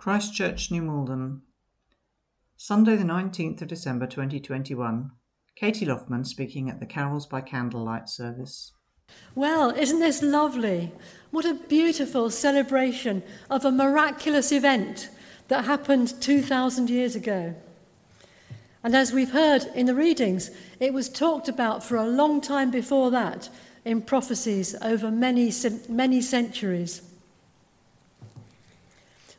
Christchurch, New Malden. Sunday, the 19th of December 2021. Katie Loughman speaking at the Carols by Candlelight service. Well, isn't this lovely? What a beautiful celebration of a miraculous event that happened 2,000 years ago. And as we've heard in the readings, it was talked about for a long time before that in prophecies over many, many centuries.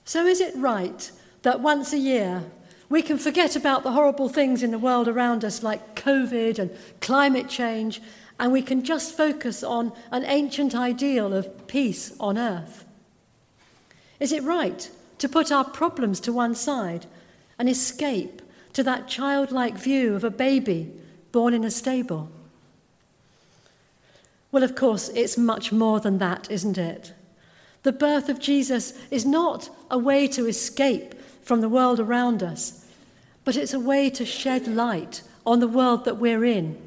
So, is it right that once a year we can forget about the horrible things in the world around us, like COVID and climate change, and we can just focus on an ancient ideal of peace on earth? Is it right to put our problems to one side and escape to that childlike view of a baby born in a stable? Well, of course, it's much more than that, isn't it? The birth of Jesus is not a way to escape from the world around us, but it's a way to shed light on the world that we're in.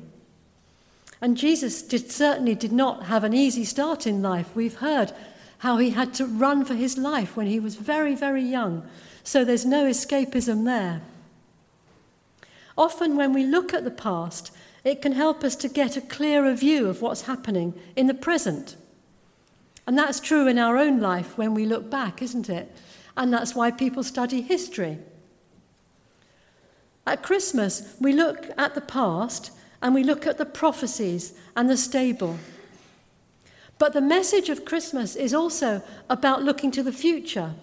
And Jesus did, certainly did not have an easy start in life. We've heard how he had to run for his life when he was very, very young. So there's no escapism there. Often, when we look at the past, it can help us to get a clearer view of what's happening in the present. And that's true in our own life when we look back, isn't it? And that's why people study history. At Christmas, we look at the past and we look at the prophecies and the stable. But the message of Christmas is also about looking to the future.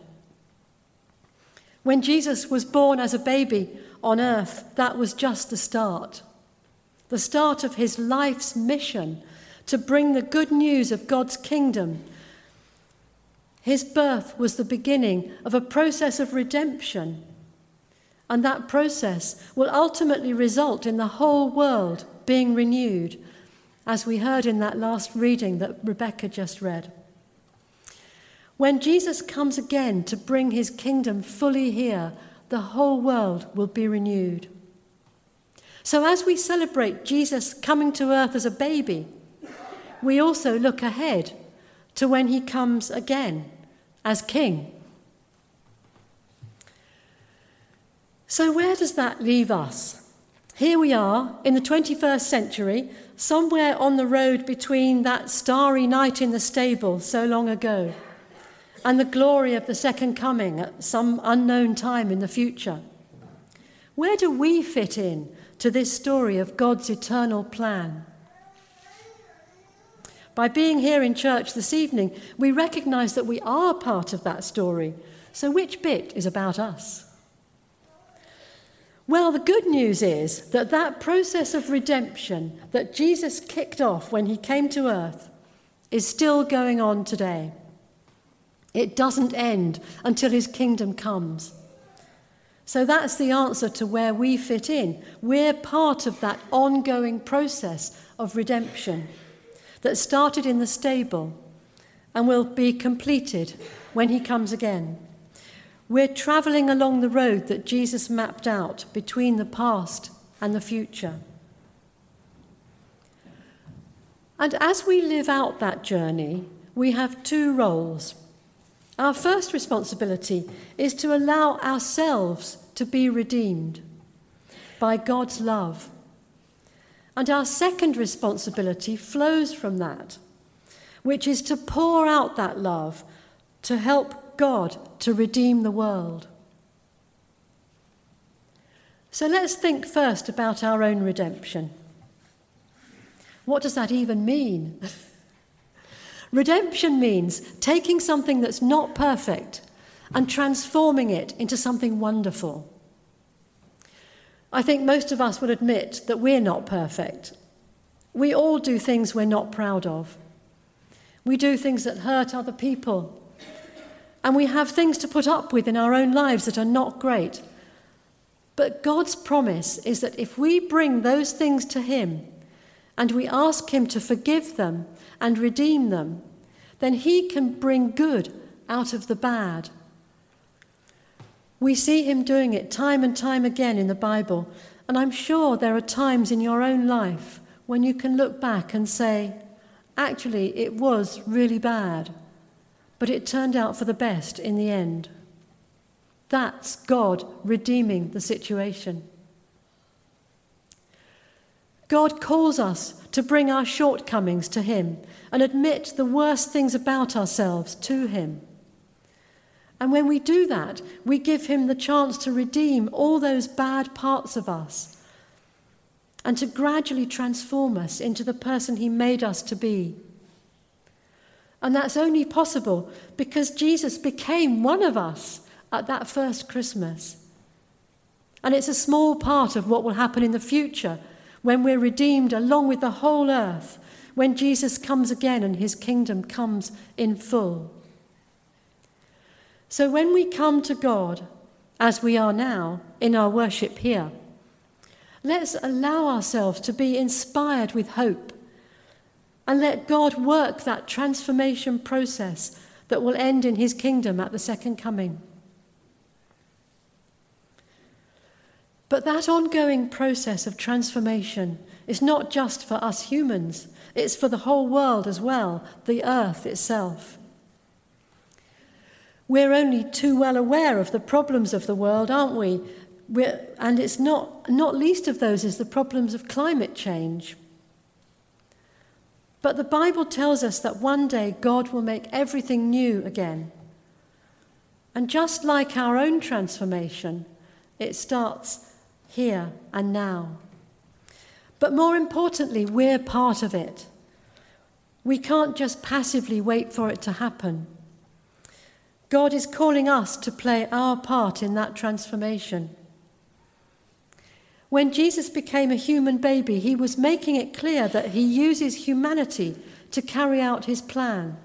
When Jesus was born as a baby on earth, that was just the start. The start of his life's mission to bring the good news of God's kingdom his birth was the beginning of a process of redemption. And that process will ultimately result in the whole world being renewed, as we heard in that last reading that Rebecca just read. When Jesus comes again to bring his kingdom fully here, the whole world will be renewed. So, as we celebrate Jesus coming to earth as a baby, we also look ahead to when he comes again as king. So, where does that leave us? Here we are in the 21st century, somewhere on the road between that starry night in the stable so long ago and the glory of the second coming at some unknown time in the future. Where do we fit in to this story of God's eternal plan? By being here in church this evening, we recognize that we are part of that story. So, which bit is about us? Well, the good news is that that process of redemption that Jesus kicked off when he came to earth is still going on today. It doesn't end until his kingdom comes. So that's the answer to where we fit in. We're part of that ongoing process of redemption that started in the stable and will be completed when he comes again. We're travelling along the road that Jesus mapped out between the past and the future. And as we live out that journey, we have two roles. Our first responsibility is to allow ourselves to be redeemed by God's love and our second responsibility flows from that, which is to pour out that love to help God to redeem the world. So let's think first about our own redemption. What does that even mean? redemption means taking something that's not perfect and transforming it into something wonderful. I think most of us would admit that we're not perfect. We all do things we're not proud of. We do things that hurt other people. And we have things to put up with in our own lives that are not great. But God's promise is that if we bring those things to Him and we ask Him to forgive them and redeem them, then He can bring good out of the bad. We see him doing it time and time again in the Bible. And I'm sure there are times in your own life when you can look back and say, actually, it was really bad, but it turned out for the best in the end. That's God redeeming the situation. God calls us to bring our shortcomings to Him and admit the worst things about ourselves to Him. And when we do that, we give Him the chance to redeem all those bad parts of us and to gradually transform us into the person He made us to be. And that's only possible because Jesus became one of us at that first Christmas. And it's a small part of what will happen in the future when we're redeemed along with the whole earth, when Jesus comes again and his kingdom comes in full. So when we come to God, as we are now in our worship here, let's allow ourselves to be inspired with hope and let God work that transformation process that will end in his kingdom at the second coming. But that ongoing process of transformation is not just for us humans, it's for the whole world as well, the earth itself. We're only too well aware of the problems of the world, aren't we? We're, and it's not, not least of those is the problems of climate change. But the Bible tells us that one day God will make everything new again. And just like our own transformation, it starts here and now. But more importantly, we're part of it. We can't just passively wait for it to happen. God is calling us to play our part in that transformation. When Jesus became a human baby, he was making it clear that he uses humanity to carry out his plan.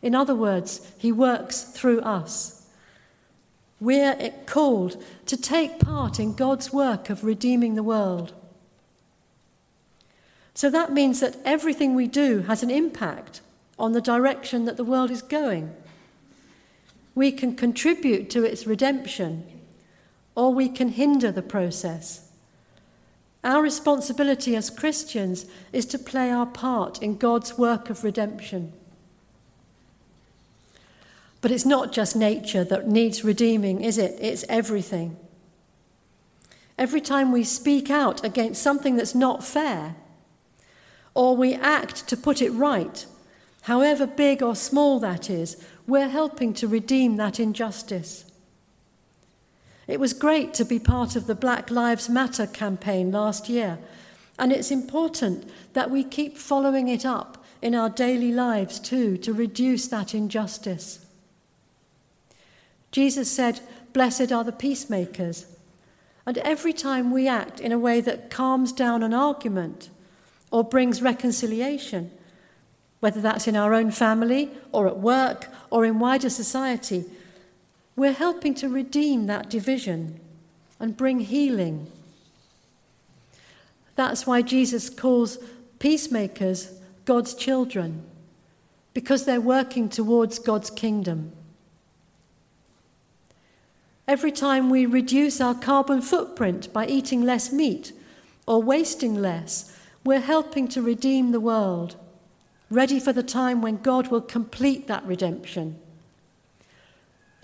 In other words, he works through us. We're called to take part in God's work of redeeming the world. So that means that everything we do has an impact on the direction that the world is going. We can contribute to its redemption, or we can hinder the process. Our responsibility as Christians is to play our part in God's work of redemption. But it's not just nature that needs redeeming, is it? It's everything. Every time we speak out against something that's not fair, or we act to put it right, however big or small that is, we're helping to redeem that injustice. It was great to be part of the Black Lives Matter campaign last year, and it's important that we keep following it up in our daily lives too to reduce that injustice. Jesus said, Blessed are the peacemakers. And every time we act in a way that calms down an argument or brings reconciliation, whether that's in our own family or at work or in wider society, we're helping to redeem that division and bring healing. That's why Jesus calls peacemakers God's children, because they're working towards God's kingdom. Every time we reduce our carbon footprint by eating less meat or wasting less, we're helping to redeem the world, ready for the time when God will complete that redemption.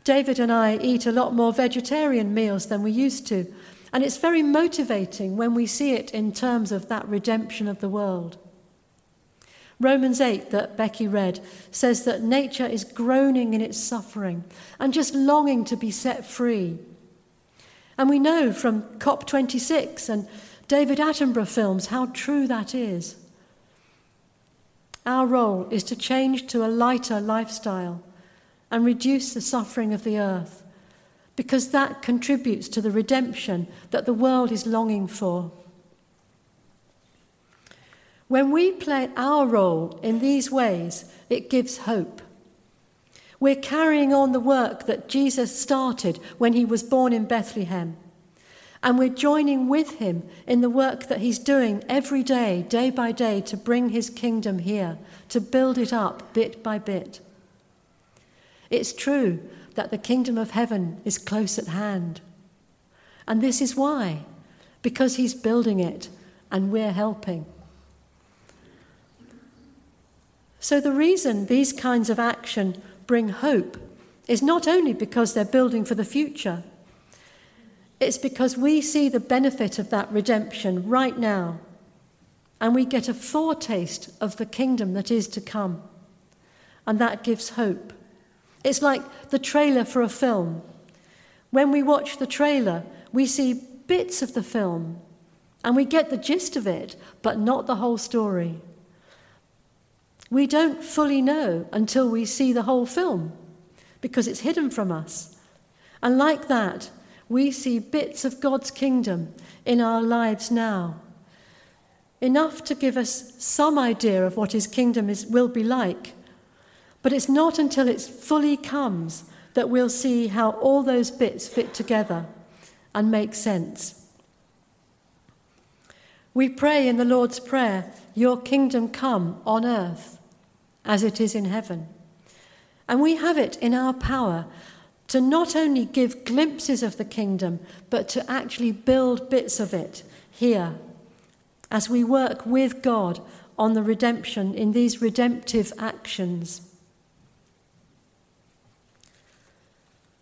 David and I eat a lot more vegetarian meals than we used to, and it's very motivating when we see it in terms of that redemption of the world. Romans 8, that Becky read, says that nature is groaning in its suffering and just longing to be set free. And we know from COP26 and David Attenborough films how true that is. Our role is to change to a lighter lifestyle and reduce the suffering of the earth because that contributes to the redemption that the world is longing for. When we play our role in these ways, it gives hope. We're carrying on the work that Jesus started when he was born in Bethlehem. And we're joining with him in the work that he's doing every day, day by day, to bring his kingdom here, to build it up bit by bit. It's true that the kingdom of heaven is close at hand. And this is why, because he's building it and we're helping. So, the reason these kinds of action bring hope is not only because they're building for the future, it's because we see the benefit of that redemption right now, and we get a foretaste of the kingdom that is to come, and that gives hope. It's like the trailer for a film. When we watch the trailer, we see bits of the film, and we get the gist of it, but not the whole story. We don't fully know until we see the whole film because it's hidden from us. And like that, we see bits of God's kingdom in our lives now. Enough to give us some idea of what his kingdom is, will be like. But it's not until it fully comes that we'll see how all those bits fit together and make sense. We pray in the Lord's Prayer, Your kingdom come on earth as it is in heaven. And we have it in our power to not only give glimpses of the kingdom, but to actually build bits of it here as we work with God on the redemption in these redemptive actions.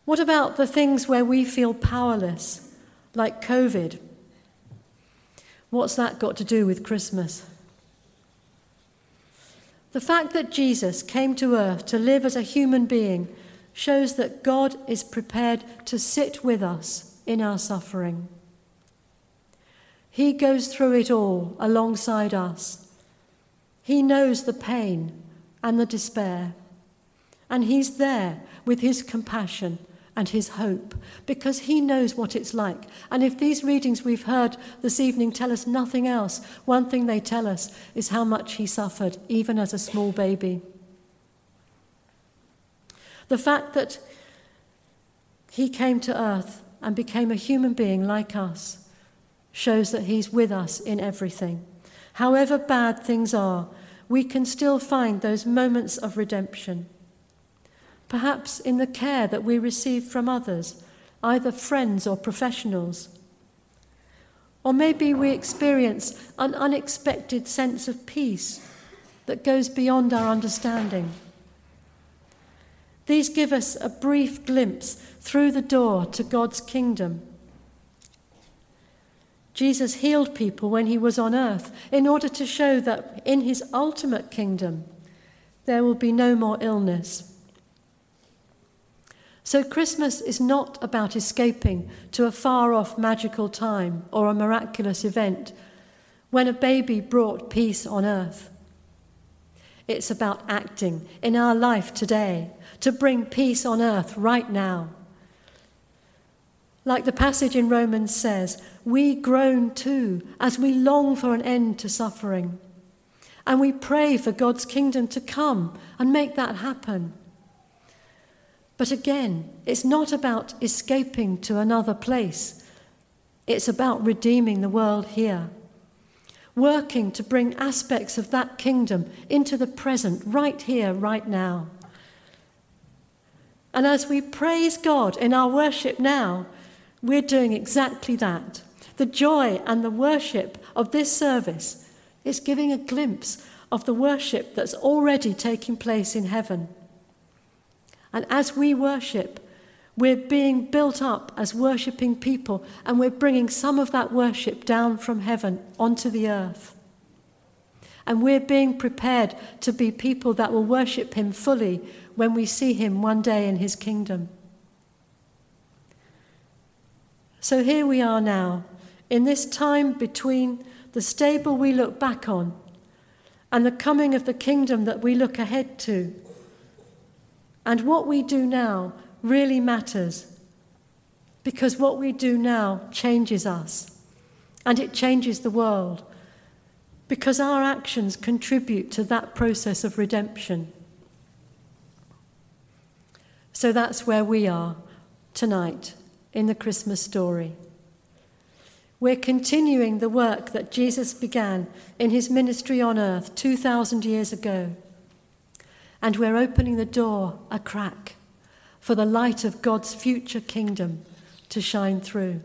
What about the things where we feel powerless, like COVID? What's that got to do with Christmas? The fact that Jesus came to earth to live as a human being shows that God is prepared to sit with us in our suffering. He goes through it all alongside us. He knows the pain and the despair, and He's there with His compassion and his hope because he knows what it's like. And if these readings we've heard this evening tell us nothing else, one thing they tell us is how much he suffered, even as a small baby. The fact that he came to earth and became a human being like us shows that he's with us in everything. However bad things are, we can still find those moments of redemption perhaps in the care that we receive from others, either friends or professionals. Or maybe we experience an unexpected sense of peace that goes beyond our understanding. These give us a brief glimpse through the door to God's kingdom. Jesus healed people when he was on earth in order to show that in his ultimate kingdom there will be no more illness. So, Christmas is not about escaping to a far off magical time or a miraculous event when a baby brought peace on earth. It's about acting in our life today to bring peace on earth right now. Like the passage in Romans says, we groan too as we long for an end to suffering. And we pray for God's kingdom to come and make that happen. But again, it's not about escaping to another place. It's about redeeming the world here. Working to bring aspects of that kingdom into the present, right here, right now. And as we praise God in our worship now, we're doing exactly that. The joy and the worship of this service is giving a glimpse of the worship that's already taking place in heaven. And as we worship, we're being built up as worshipping people, and we're bringing some of that worship down from heaven onto the earth. And we're being prepared to be people that will worship Him fully when we see Him one day in His kingdom. So here we are now, in this time between the stable we look back on and the coming of the kingdom that we look ahead to. And what we do now really matters because what we do now changes us and it changes the world because our actions contribute to that process of redemption. So that's where we are tonight in the Christmas story. We're continuing the work that Jesus began in his ministry on earth 2,000 years ago and we're opening the door a crack for the light of God's future kingdom to shine through.